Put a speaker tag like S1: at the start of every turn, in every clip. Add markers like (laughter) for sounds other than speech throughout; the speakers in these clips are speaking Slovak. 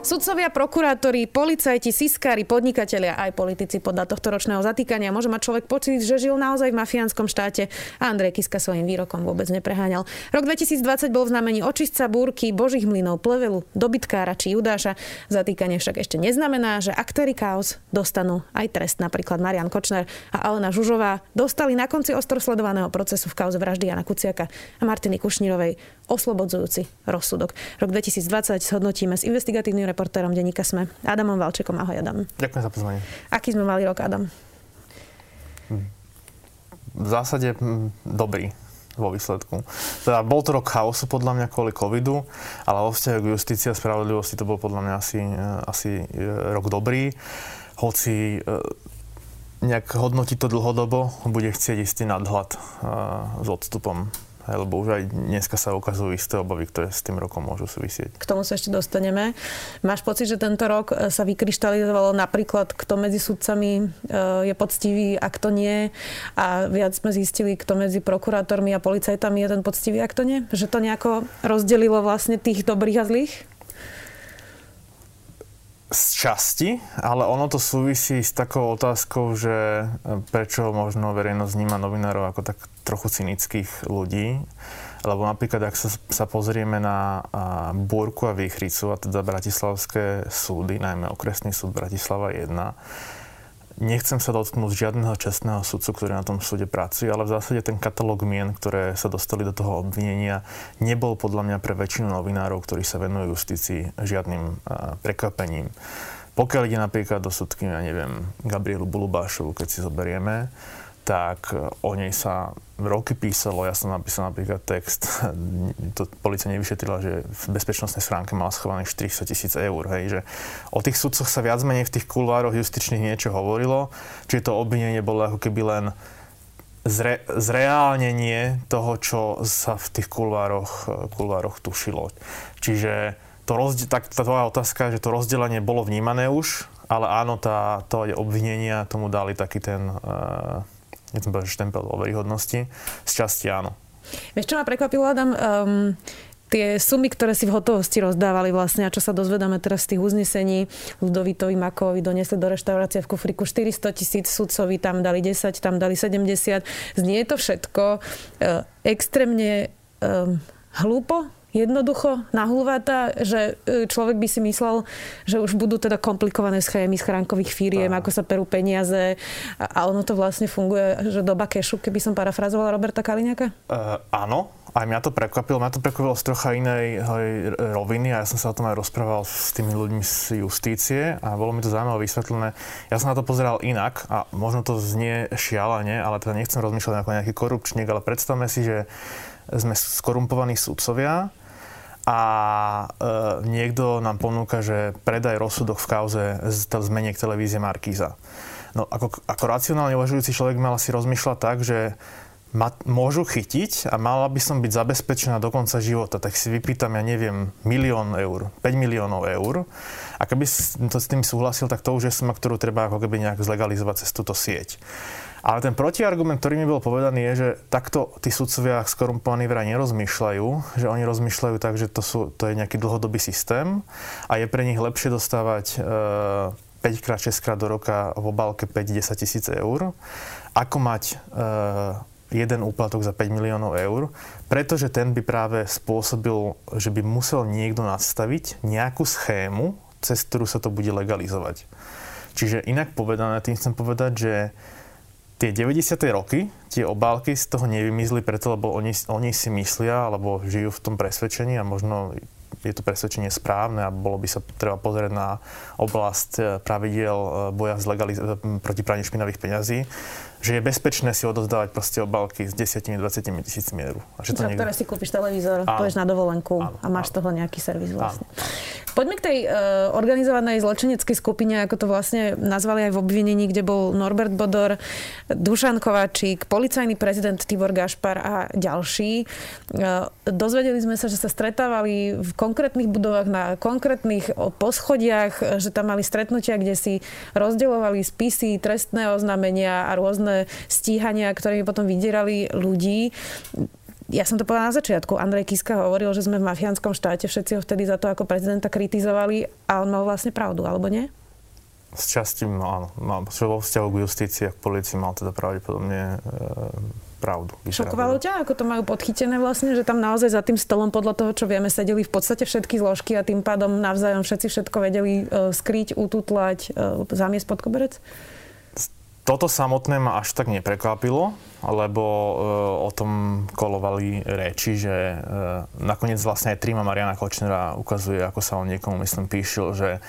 S1: Sudcovia, prokurátori, policajti, siskári, podnikatelia aj politici podľa tohto ročného zatýkania môže mať človek pocit, že žil naozaj v mafiánskom štáte a Andrej Kiska svojim výrokom vôbec nepreháňal. Rok 2020 bol v znamení očistca búrky, božích mlynov, plevelu, dobytkára či judáša. Zatýkanie však ešte neznamená, že aktéry chaos dostanú aj trest. Napríklad Marian Kočner a Alena Žužová dostali na konci ostrosledovaného procesu v kauze vraždy Jana Kuciaka a Martiny Kušnírovej oslobodzujúci rozsudok. Rok 2020 shodnotíme s investigatívnym reportérom denníka Sme, Adamom Valčekom. Ahoj, Adam.
S2: Ďakujem za pozvanie.
S1: Aký sme mali rok, Adam?
S2: V zásade hm, dobrý vo výsledku. Teda bol to rok chaosu podľa mňa kvôli covidu, ale vo vzťahu k justícii a spravodlivosti to bol podľa mňa asi, eh, asi eh, rok dobrý. Hoci eh, nejak hodnotiť to dlhodobo, bude chcieť istý nadhľad s odstupom lebo už aj dneska sa ukazujú isté obavy, ktoré s tým rokom môžu súvisieť.
S1: K tomu sa ešte dostaneme. Máš pocit, že tento rok e, sa vykryštalizovalo napríklad, kto medzi sudcami e, je poctivý a kto nie a viac sme zistili, kto medzi prokurátormi a policajtami je ten poctivý a kto nie? Že to nejako rozdelilo vlastne tých dobrých a zlých?
S2: Z časti, ale ono to súvisí s takou otázkou, že e, prečo možno verejnosť vníma novinárov ako tak trochu cynických ľudí. Lebo napríklad, ak sa, sa pozrieme na a, Búrku a Výchricu, a teda bratislavské súdy, najmä okresný súd Bratislava 1, Nechcem sa dotknúť žiadneho čestného sudcu, ktorý na tom súde pracuje, ale v zásade ten katalóg mien, ktoré sa dostali do toho obvinenia, nebol podľa mňa pre väčšinu novinárov, ktorí sa venujú justícii, žiadnym prekvapením. Pokiaľ ide napríklad do sudky, ja neviem, Gabrielu Bulubášovu, keď si zoberieme, tak o nej sa roky písalo, ja som napísal napríklad text, (laughs) to policia nevyšetrila, že v bezpečnostnej schránke mal schovaných 400 tisíc eur, hej, že o tých sudcoch sa viac menej v tých kulvároch justičných niečo hovorilo, čiže to obvinenie bolo ako keby len zre, zreálnenie toho, čo sa v tých kulvároch, kulvároch tušilo. Čiže to rozdie, tak tá tvoja otázka, že to rozdelenie bolo vnímané už, ale áno, tá, to obvinenia tomu dali taký ten uh, nechcem povedať, že štempel dôveryhodnosti. Z časti áno.
S1: Vieš, čo ma prekvapilo, Adam? Um, tie sumy, ktoré si v hotovosti rozdávali vlastne a čo sa dozvedáme teraz z tých uznesení, Ludovitovi Makovi doniesli do reštaurácie v kufriku 400 tisíc, sudcovi tam dali 10, tam dali 70. Znie to všetko uh, extrémne um, hlúpo, jednoducho nahulváta, že e, človek by si myslel, že už budú teda komplikované schémy schránkových firiem, ako sa perú peniaze a ono to vlastne funguje, že doba kešu, keby som parafrazovala Roberta Kaliňaka?
S2: Uh, áno, aj mňa to prekvapilo. Mňa to prekvapilo z trocha inej hej, roviny a ja som sa o tom aj rozprával s tými ľuďmi z justície a bolo mi to zaujímavé vysvetlené. Ja som na to pozeral inak a možno to znie šialene, ale teda nechcem rozmýšľať ako nejaký korupčník, ale predstavme si, že sme skorumpovaní sudcovia a e, niekto nám ponúka, že predaj rozsudok v kauze z zmeniek televízie Markíza. No ako, ako racionálne uvažujúci človek mal si rozmýšľať tak, že ma, môžu chytiť a mala by som byť zabezpečená do konca života, tak si vypýtam, ja neviem, milión eur, 5 miliónov eur. A keby to s tým súhlasil, tak to už je suma, ktorú treba ako keby nejak zlegalizovať cez túto sieť. Ale ten protiargument, ktorý mi bol povedaný, je, že takto tí sudcovia skorumpovaní vraj nerozmýšľajú, že oni rozmýšľajú tak, že to, sú, to je nejaký dlhodobý systém a je pre nich lepšie dostávať e, 5 krát, 6 krát do roka v obálke 5-10 tisíc eur, ako mať e, jeden úplatok za 5 miliónov eur, pretože ten by práve spôsobil, že by musel niekto nastaviť nejakú schému, cez ktorú sa to bude legalizovať. Čiže inak povedané, tým chcem povedať, že tie 90. roky, tie obálky z toho nevymizli preto, lebo oni, oni si myslia, alebo žijú v tom presvedčení a možno je to presvedčenie správne a bolo by sa treba pozrieť na oblasť eh, pravidiel eh, boja z legaliz- proti praniu špinavých peňazí, že je bezpečné si odozdávať proste obálky s 10-20 tisícmi eur.
S1: A že to Za niekto... ktoré si kúpiš televízor, áno. pôjdeš na dovolenku áno, a máš z toho nejaký servis vlastne. Áno, áno. Poďme k tej uh, organizovanej zločineckej skupine, ako to vlastne nazvali aj v obvinení, kde bol Norbert Bodor, Dušan Kováčik, policajný prezident Tibor Gašpar a ďalší. Uh, dozvedeli sme sa, že sa stretávali v konkrétnych budovách, na konkrétnych poschodiach, že tam mali stretnutia, kde si rozdeľovali spisy, trestné oznámenia a rôzne stíhania, ktorými potom vydierali ľudí ja som to povedala na začiatku. Andrej Kiska hovoril, že sme v mafiánskom štáte, všetci ho vtedy za to ako prezidenta kritizovali a on mal vlastne pravdu, alebo nie?
S2: Z časti áno. Mal, vo vzťahu k justícii a k policii mal teda pravdepodobne e, pravdu.
S1: Šokovalo ťa, ako to majú podchytené vlastne, že tam naozaj za tým stolom podľa toho, čo vieme, sedeli v podstate všetky zložky a tým pádom navzájom všetci všetko vedeli e, skryť, ututlať, e, zamiesť pod koberec?
S2: Toto samotné ma až tak neprekvapilo, lebo e, o tom kolovali reči, že e, nakoniec vlastne aj Trima Mariana Kočnera ukazuje, ako sa on niekomu, myslím, píšil, že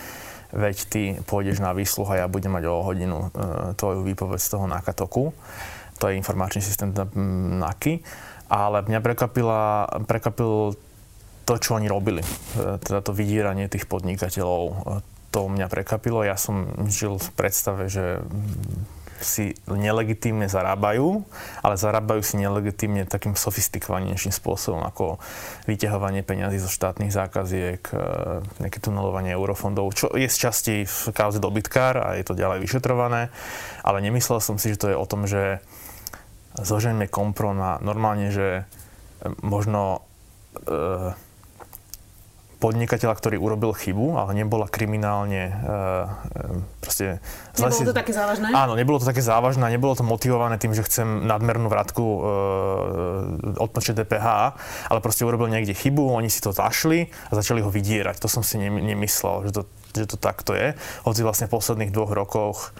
S2: veď ty pôjdeš na výsluh a ja budem mať o hodinu e, tvoju výpoveď z toho Nakatoku. To je informačný systém NAKY. Ale mňa prekvapil to, čo oni robili. E, teda to vydíranie tých podnikateľov. E, to mňa prekvapilo. Ja som žil v predstave, že si nelegitímne zarábajú, ale zarábajú si nelegitímne takým sofistikovanejším spôsobom, ako vyťahovanie peňazí zo štátnych zákaziek, e, nejaké tunelovanie eurofondov, čo je z časti v kauze dobytkár a je to ďalej vyšetrované, ale nemyslel som si, že to je o tom, že zoženme kompro na normálne, že možno e, podnikateľa, ktorý urobil chybu, ale nebola kriminálne uh, proste...
S1: Nebolo to také závažné?
S2: Áno, nebolo to také závažné, nebolo to motivované tým, že chcem nadmernú vratku uh, odpočet DPH, ale proste urobil niekde chybu, oni si to zašli a začali ho vydierať. To som si nemyslel, že to, že to takto je. Hoci vlastne v posledných dvoch rokoch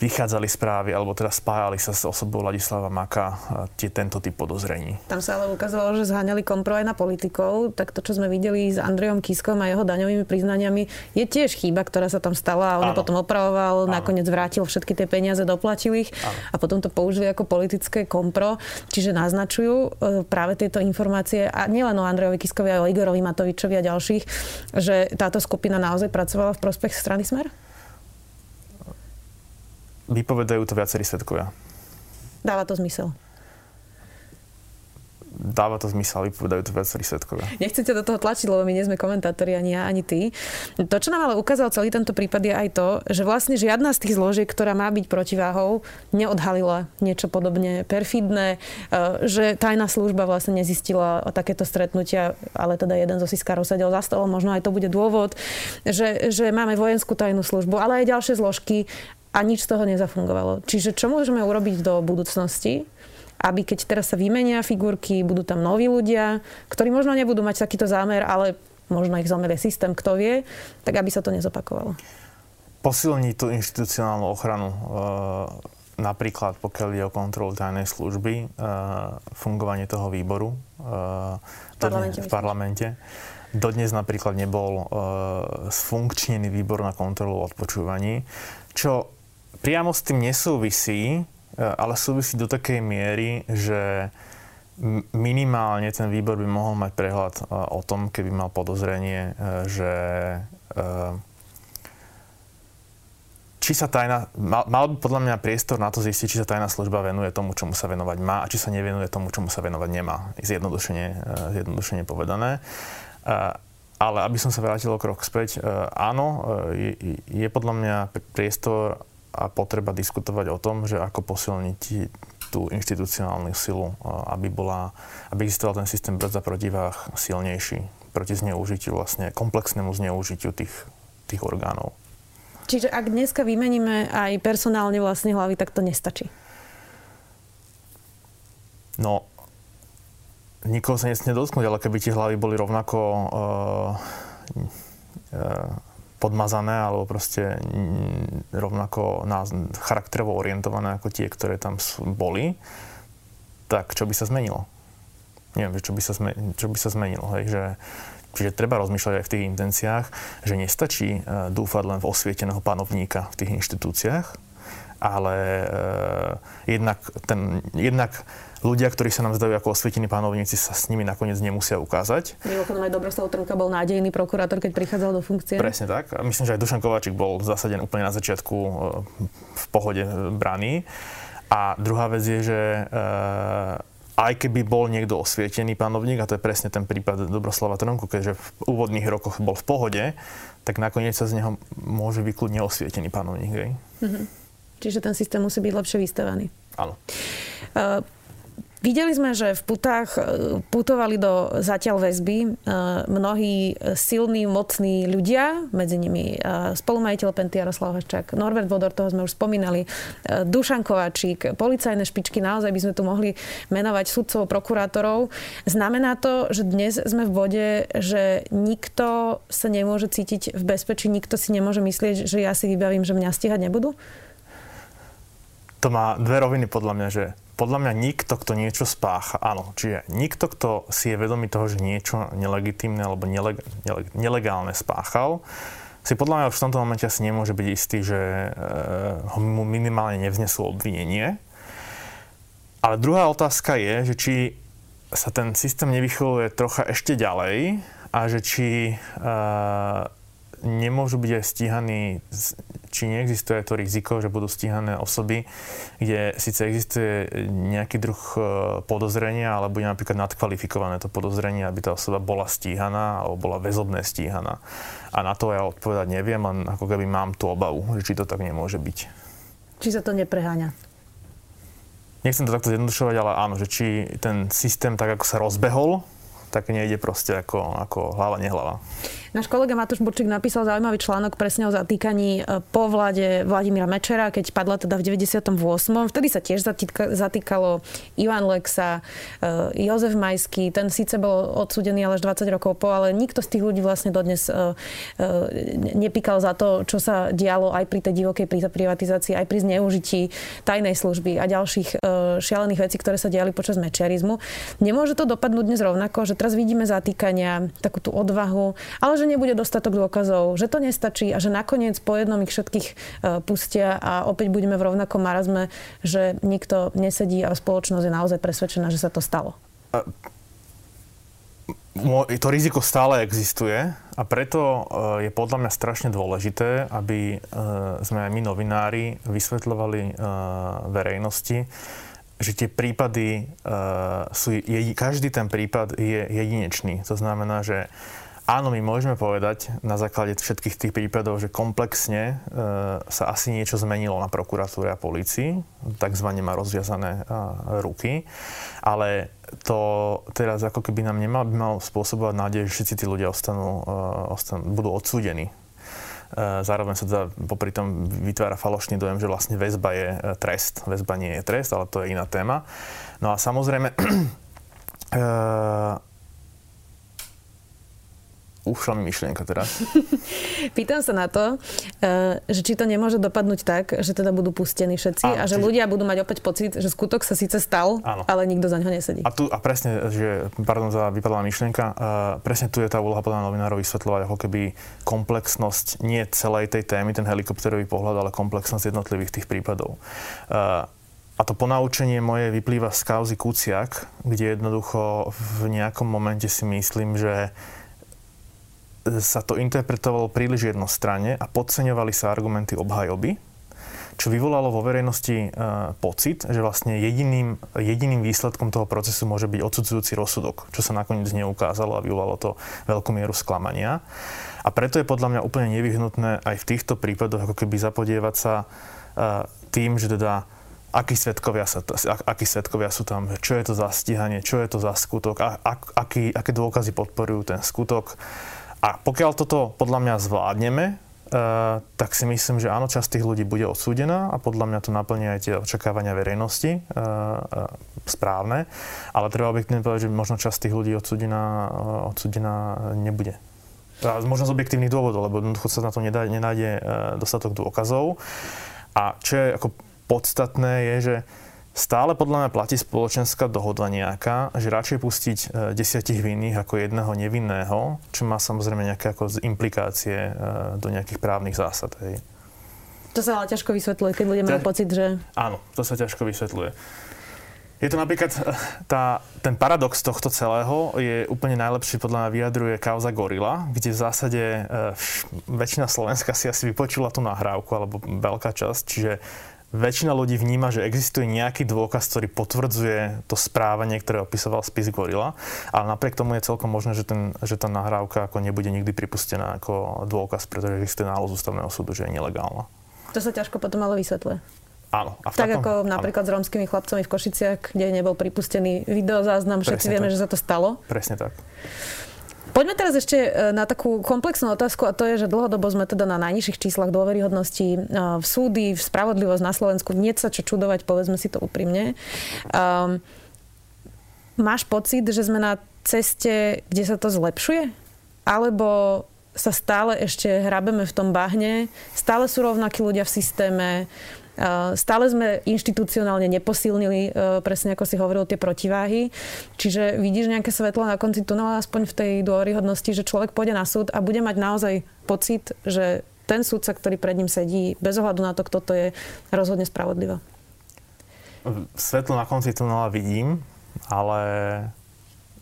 S2: vychádzali správy, alebo teda spájali sa s osobou Ladislava Maka tie, tento typ podozrení.
S1: Tam sa ale ukázalo, že zháňali kompro aj na politikov, tak to, čo sme videli s Andrejom Kiskom a jeho daňovými priznaniami, je tiež chyba, ktorá sa tam stala a on potom opravoval, Áno. nakoniec vrátil všetky tie peniaze, doplatil ich Áno. a potom to použili ako politické kompro, čiže naznačujú e, práve tieto informácie a nielen o Andrejovi Kiskovi, ale o Igorovi Matovičovi a ďalších, že táto skupina naozaj pracovala v prospech strany Smer?
S2: Vypovedajú to viacerí svetkovia.
S1: Dáva to zmysel
S2: dáva to zmysel, vypovedajú to viacerí svetkovia.
S1: Nechcete do toho tlačiť, lebo my nie sme komentátori, ani ja, ani ty. To, čo nám ale ukázal celý tento prípad, je aj to, že vlastne žiadna z tých zložiek, ktorá má byť protiváhou, neodhalila niečo podobne perfidné, e, že tajná služba vlastne nezistila o takéto stretnutia, ale teda jeden zo Siskárov sedel za stolom, možno aj to bude dôvod, že, že máme vojenskú tajnú službu, ale aj ďalšie zložky a nič z toho nezafungovalo. Čiže čo môžeme urobiť do budúcnosti, aby keď teraz sa vymenia figurky, budú tam noví ľudia, ktorí možno nebudú mať takýto zámer, ale možno ich zomelie systém, kto vie, tak aby sa to nezopakovalo.
S2: Posilniť tú inštitucionálnu ochranu, e, napríklad pokiaľ ide o kontrolu tajnej služby, e, fungovanie toho výboru
S1: e, v parlamente.
S2: v parlamente. Dodnes napríklad nebol sfunkčnený výbor na kontrolu odpočúvaní, čo priamo s tým nesúvisí, e, ale súvisí do takej miery, že minimálne ten výbor by mohol mať prehľad e, o tom, keby mal podozrenie, e, že či sa tajná, mal, mal by podľa mňa priestor na to zistiť, či sa tajná služba venuje tomu, čomu sa venovať má a či sa nevenuje tomu, čomu sa venovať nemá. Zjednodušene, zjednodušene povedané. Ale aby som sa vrátil o krok späť, áno, je, je podľa mňa priestor a potreba diskutovať o tom, že ako posilniť tú inštitucionálnu silu, aby, bola, aby existoval ten systém brzda protivách silnejší proti zneužitiu, vlastne komplexnému zneužitiu tých, tých orgánov.
S1: Čiže ak dneska vymeníme aj personálne vlastne hlavy, tak to nestačí?
S2: No, nikoho sa nesmie dotknúť, ale keby tie hlavy boli rovnako uh, uh, podmazané alebo proste rovnako na, charakterovo orientované ako tie, ktoré tam boli, tak čo by sa zmenilo? Neviem, čo by sa, zme, čo by sa zmenilo. Hej? Že, čiže treba rozmýšľať aj v tých intenciách, že nestačí uh, dúfať len v osvieteného panovníka v tých inštitúciách, ale uh, jednak, ten, jednak ľudia, ktorí sa nám zdajú ako osvietení pánovníci, sa s nimi nakoniec nemusia ukázať.
S1: Mimochodom aj Dobroslav Trnka bol nádejný prokurátor, keď prichádzal do funkcie.
S2: Presne tak. A myslím, že aj Dušan Kováčik bol zasaden úplne na začiatku e, v pohode e, braný. A druhá vec je, že e, aj keby bol niekto osvietený panovník, a to je presne ten prípad Dobroslava Trnku, keďže v úvodných rokoch bol v pohode, tak nakoniec sa z neho môže vyklúť neosvietený panovník. Mm-hmm.
S1: Čiže ten systém musí byť lepšie vystavaný.
S2: Áno.
S1: Uh, Videli sme, že v putách e, putovali do zatiaľ väzby e, mnohí silní, mocní ľudia, medzi nimi spolumajiteľ Penty Jaroslav Haščák, Norbert Vodor, toho sme už spomínali, Dušan Kováčik, policajné špičky, naozaj by sme tu mohli menovať sudcov, prokurátorov. Znamená to, že dnes sme v bode, že nikto sa nemôže cítiť v bezpečí, nikto si nemôže myslieť, že ja si vybavím, že mňa stíhať nebudú?
S2: To má dve roviny podľa mňa, že podľa mňa nikto, kto niečo spácha, áno, čiže nikto, kto si je vedomý toho, že niečo nelegitímne alebo neleg, neleg, nelegálne spáchal, si podľa mňa už v tomto momente asi nemôže byť istý, že e, ho mu minimálne nevznesú obvinenie. Ale druhá otázka je, že či sa ten systém nevychyluje trocha ešte ďalej a že či e, nemôžu byť aj stíhaní, či neexistuje to riziko, že budú stíhané osoby, kde síce existuje nejaký druh e, podozrenia, ale bude napríklad nadkvalifikované to podozrenie, aby tá osoba bola stíhaná alebo bola väzobné stíhaná. A na to ja odpovedať neviem, len ako keby mám tú obavu, že či to tak nemôže byť.
S1: Či sa to nepreháňa?
S2: Nechcem to takto zjednodušovať, ale áno, že či ten systém tak, ako sa rozbehol, tak nejde proste ako, ako hlava, nehlava.
S1: Náš kolega Matúš Burčík napísal zaujímavý článok presne o zatýkaní e, po vláde Vladimíra Mečera, keď padla teda v 98. Vtedy sa tiež zatýka, zatýkalo Ivan Lexa, e, Jozef Majský, ten síce bol odsúdený ale až 20 rokov po, ale nikto z tých ľudí vlastne dodnes e, nepíkal za to, čo sa dialo aj pri tej divokej privatizácii, aj pri zneužití tajnej služby a ďalších šialených vecí, ktoré sa diali počas mečiarizmu. Nemôže to dopadnúť dnes rovnako, že teraz vidíme zatýkania, takú tú odvahu, ale že nebude dostatok dôkazov, že to nestačí a že nakoniec po jednom ich všetkých e, pustia a opäť budeme v rovnakom marazme, že nikto nesedí a spoločnosť je naozaj presvedčená, že sa to stalo.
S2: To riziko stále existuje a preto e, je podľa mňa strašne dôležité, aby e, sme aj my novinári vysvetľovali verejnosti, že tie prípady sú, každý ten prípad je jedinečný. To znamená, že Áno, my môžeme povedať na základe všetkých tých prípadov, že komplexne e, sa asi niečo zmenilo na prokuratúre a policii, takzvané má rozviazané e, ruky, ale to teraz ako keby nám nemal, by mal spôsobovať nádej, že všetci tí ľudia ostanú, e, ostanú, budú odsúdení. E, zároveň sa teda popri tom vytvára falošný dojem, že vlastne väzba je e, trest. Väzba nie je trest, ale to je iná téma. No a samozrejme, (clears throat) e, ušla mi myšlienka teraz. (laughs)
S1: Pýtam sa na to, eh, že či to nemôže dopadnúť tak, že teda budú pustení všetci Áno, a že čiže... ľudia budú mať opäť pocit, že skutok sa síce stal, Áno. ale nikto za ňo nesedí.
S2: A tu, a presne, že, pardon za vypadla myšlienka, uh, presne tu je tá úloha podľa novinárov vysvetľovať ako keby komplexnosť nie celej tej témy, ten helikopterový pohľad, ale komplexnosť jednotlivých tých prípadov. Uh, a to ponaučenie moje vyplýva z kauzy Kuciak, kde jednoducho v nejakom momente si myslím, že sa to interpretovalo príliš jednostranne a podceňovali sa argumenty obhajoby, čo vyvolalo vo verejnosti e, pocit, že vlastne jediným, jediným výsledkom toho procesu môže byť odsudzujúci rozsudok, čo sa nakoniec neukázalo a vyvolalo to veľkú mieru sklamania. A preto je podľa mňa úplne nevyhnutné aj v týchto prípadoch ako keby zapodievať sa e, tým, že teda akí svetkovia, sa, akí svetkovia sú tam, čo je to za stíhanie, čo je to za skutok, a, ak, aký, aké dôkazy podporujú ten skutok a pokiaľ toto podľa mňa zvládneme, Uh, tak si myslím, že áno, časť tých ľudí bude odsúdená a podľa mňa to naplní aj tie očakávania verejnosti uh, uh, správne, ale treba objektívne povedať, že možno časť tých ľudí odsúdená, odsúdená nebude. A možno z objektívnych dôvodov, lebo jednoducho sa na to nedá, nenájde dostatok dôkazov. A čo je ako podstatné je, že Stále podľa mňa platí spoločenská dohoda nejaká, že radšej pustiť e, desiatich vinných ako jedného nevinného, čo má samozrejme nejaké ako implikácie e, do nejakých právnych zásad. Hej.
S1: To sa ale ťažko vysvetľuje, keď ľudia majú pocit, že...
S2: Áno, to sa ťažko vysvetľuje. Je to napríklad, e, tá, ten paradox tohto celého je úplne najlepší, podľa mňa vyjadruje kauza Gorila, kde v zásade e, väčšina Slovenska si asi vypočula tú nahrávku, alebo veľká časť, čiže väčšina ľudí vníma, že existuje nejaký dôkaz, ktorý potvrdzuje to správanie, ktoré opisoval spis Gorila, ale napriek tomu je celkom možné, že, ten, že tá nahrávka ako nebude nikdy pripustená ako dôkaz, pretože existuje nález ústavného súdu, že je nelegálna.
S1: To sa ťažko potom ale vysvetľuje.
S2: Áno.
S1: A v tak takom, ako napríklad áno. s romskými chlapcami v Košiciach, kde nebol pripustený videozáznam, všetci Presne vieme, tak. že sa to stalo.
S2: Presne tak.
S1: Poďme teraz ešte e, na takú komplexnú otázku a to je, že dlhodobo sme teda na najnižších číslach dôveryhodnosti e, v súdy, v spravodlivosť na Slovensku. Nie sa čo čudovať, povedzme si to úprimne. Um, máš pocit, že sme na ceste, kde sa to zlepšuje? Alebo sa stále ešte hrabeme v tom bahne, stále sú rovnakí ľudia v systéme, Stále sme inštitucionálne neposilnili, e, presne ako si hovoril, tie protiváhy. Čiže vidíš nejaké svetlo na konci tunela, aspoň v tej dôveryhodnosti, že človek pôjde na súd a bude mať naozaj pocit, že ten súdca, ktorý pred ním sedí, bez ohľadu na to, kto to je, rozhodne spravodlivo.
S2: Svetlo na konci tunela vidím, ale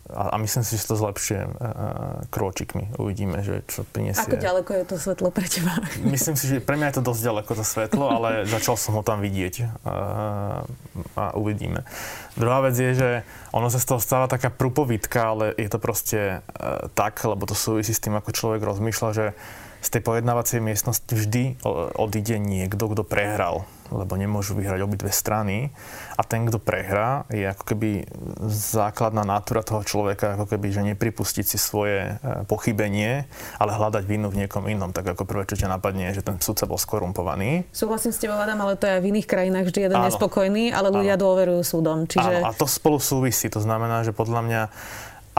S2: a, a myslím si, že to zlepšie uh, krôčikmi. Uvidíme, že čo priniesie.
S1: Ako ďaleko je to svetlo pre teba? (laughs)
S2: Myslím si, že pre mňa je to dosť ďaleko to svetlo, ale začal som ho tam vidieť uh, a uvidíme. Druhá vec je, že ono sa z toho stáva taká prúpovitka, ale je to proste uh, tak, lebo to súvisí s tým, ako človek rozmýšľa, že z tej pojednávacej miestnosti vždy odíde niekto, kto prehral lebo nemôžu vyhrať obidve strany. A ten, kto prehrá, je ako keby základná natúra toho človeka, ako keby, že nepripustiť si svoje e, pochybenie, ale hľadať vinu v niekom inom. Tak ako prvé, čo ťa napadne, že ten sudca bol skorumpovaný.
S1: Súhlasím s tebou, Adam, ale to je aj v iných krajinách vždy jeden áno. nespokojný, ale ľudia áno. dôverujú súdom.
S2: Čiže... Áno, a to spolu súvisí. To znamená, že podľa mňa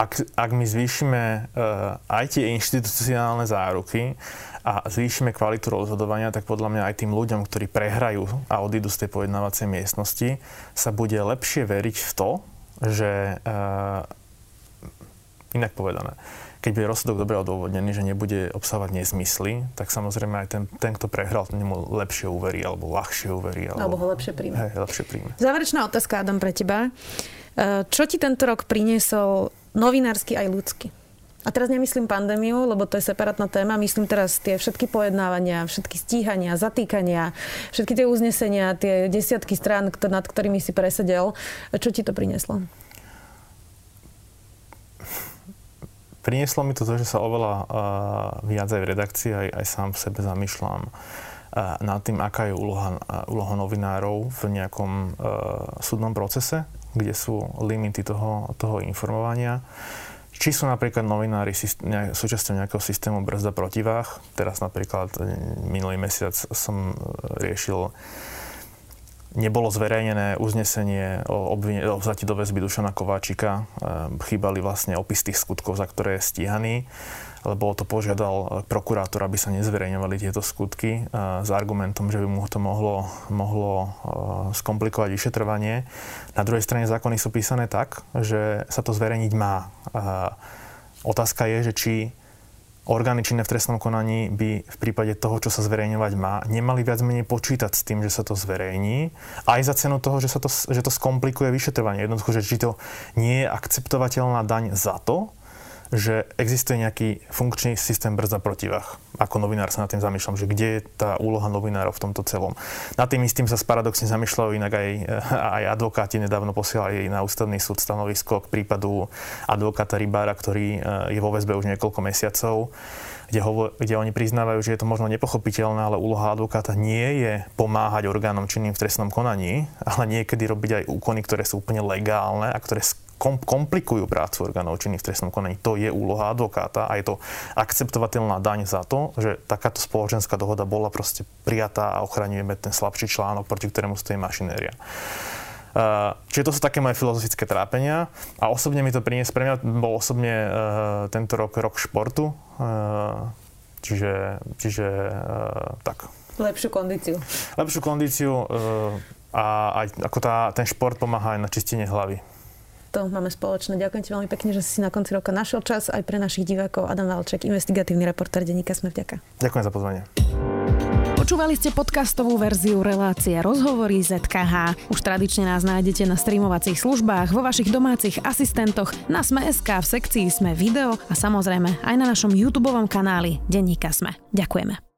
S2: ak, ak my zvýšime uh, aj tie inštitucionálne záruky, a zvýšime kvalitu rozhodovania, tak podľa mňa aj tým ľuďom, ktorí prehrajú a odídu z tej pojednávacej miestnosti, sa bude lepšie veriť v to, že uh, inak povedané, keď bude rozsudok dobre odôvodnený, že nebude obsávať nezmysly, tak samozrejme aj ten, ten kto prehral, nemu lepšie uverí, alebo ľahšie uverí.
S1: Alebo, alebo ho lepšie príjme.
S2: Hej, lepšie príjme.
S1: Záverečná otázka, Adam, pre teba. E, čo ti tento rok priniesol novinársky aj ľudský? A teraz nemyslím pandémiu, lebo to je separátna téma. Myslím teraz tie všetky pojednávania, všetky stíhania, zatýkania, všetky tie uznesenia, tie desiatky strán, nad ktorými si presedel. Čo ti to prinieslo?
S2: Prinieslo mi to to, že sa oveľa uh, viac aj v redakcii, aj, aj sám v sebe zamýšľam uh, nad tým, aká je úloha, uh, úloha novinárov v nejakom uh, súdnom procese, kde sú limity toho, toho informovania. Či sú napríklad novinári súčasťou nejakého systému brzda protiváh. Teraz napríklad e, minulý mesiac som e, riešil nebolo zverejnené uznesenie o, obvine, o vzati do väzby Dušana Kováčika. E, chýbali vlastne opis tých skutkov, za ktoré je stíhaný lebo to požiadal prokurátor, aby sa nezverejňovali tieto skutky s argumentom, že by mu to mohlo, mohlo skomplikovať vyšetrovanie. Na druhej strane zákony sú písané tak, že sa to zverejniť má. Otázka je, že či orgány činné v trestnom konaní by v prípade toho, čo sa zverejňovať má, nemali viac menej počítať s tým, že sa to zverejní, aj za cenu toho, že, sa to, že to skomplikuje vyšetrovanie. Jednoducho, že či to nie je akceptovateľná daň za to, že existuje nejaký funkčný systém brzda protivách. Ako novinár sa nad tým zamýšľam, že kde je tá úloha novinárov v tomto celom. Nad tým istým sa paradoxne zamýšľajú inak aj, (laughs) aj advokáti. Nedávno posielali na ústavný súd stanovisko k prípadu advokáta Rybára, ktorý eh, je vo väzbe už niekoľko mesiacov kde, hovo, kde oni priznávajú, že je to možno nepochopiteľné, ale úloha advokáta nie je pomáhať orgánom činným v trestnom konaní, ale niekedy robiť aj úkony, ktoré sú úplne legálne a ktoré komplikujú prácu orgánov činných v trestnom konaní. To je úloha advokáta a je to akceptovateľná daň za to, že takáto spoločenská dohoda bola proste prijatá a ochraňujeme ten slabší článok, proti ktorému stojí mašinéria. Uh, čiže to sú také moje filozofické trápenia a osobne mi to prinieslo, pre mňa bol osobne uh, tento rok rok športu, uh, čiže, čiže uh, tak.
S1: Lepšiu kondíciu.
S2: Lepšiu kondíciu uh, a aj ako tá, ten šport pomáha aj na čistenie hlavy
S1: to máme spoločné. Ďakujem ti veľmi pekne, že si na konci roka našiel čas aj pre našich divákov. Adam Valček, investigatívny reportér denníka Sme vďaka.
S2: Ďakujem za pozvanie.
S1: Počúvali ste podcastovú verziu relácie Rozhovory ZKH. Už tradične nás nájdete na streamovacích službách, vo vašich domácich asistentoch, na Sme.sk, v sekcii Sme video a samozrejme aj na našom YouTube kanáli Denníka Sme. Ďakujeme.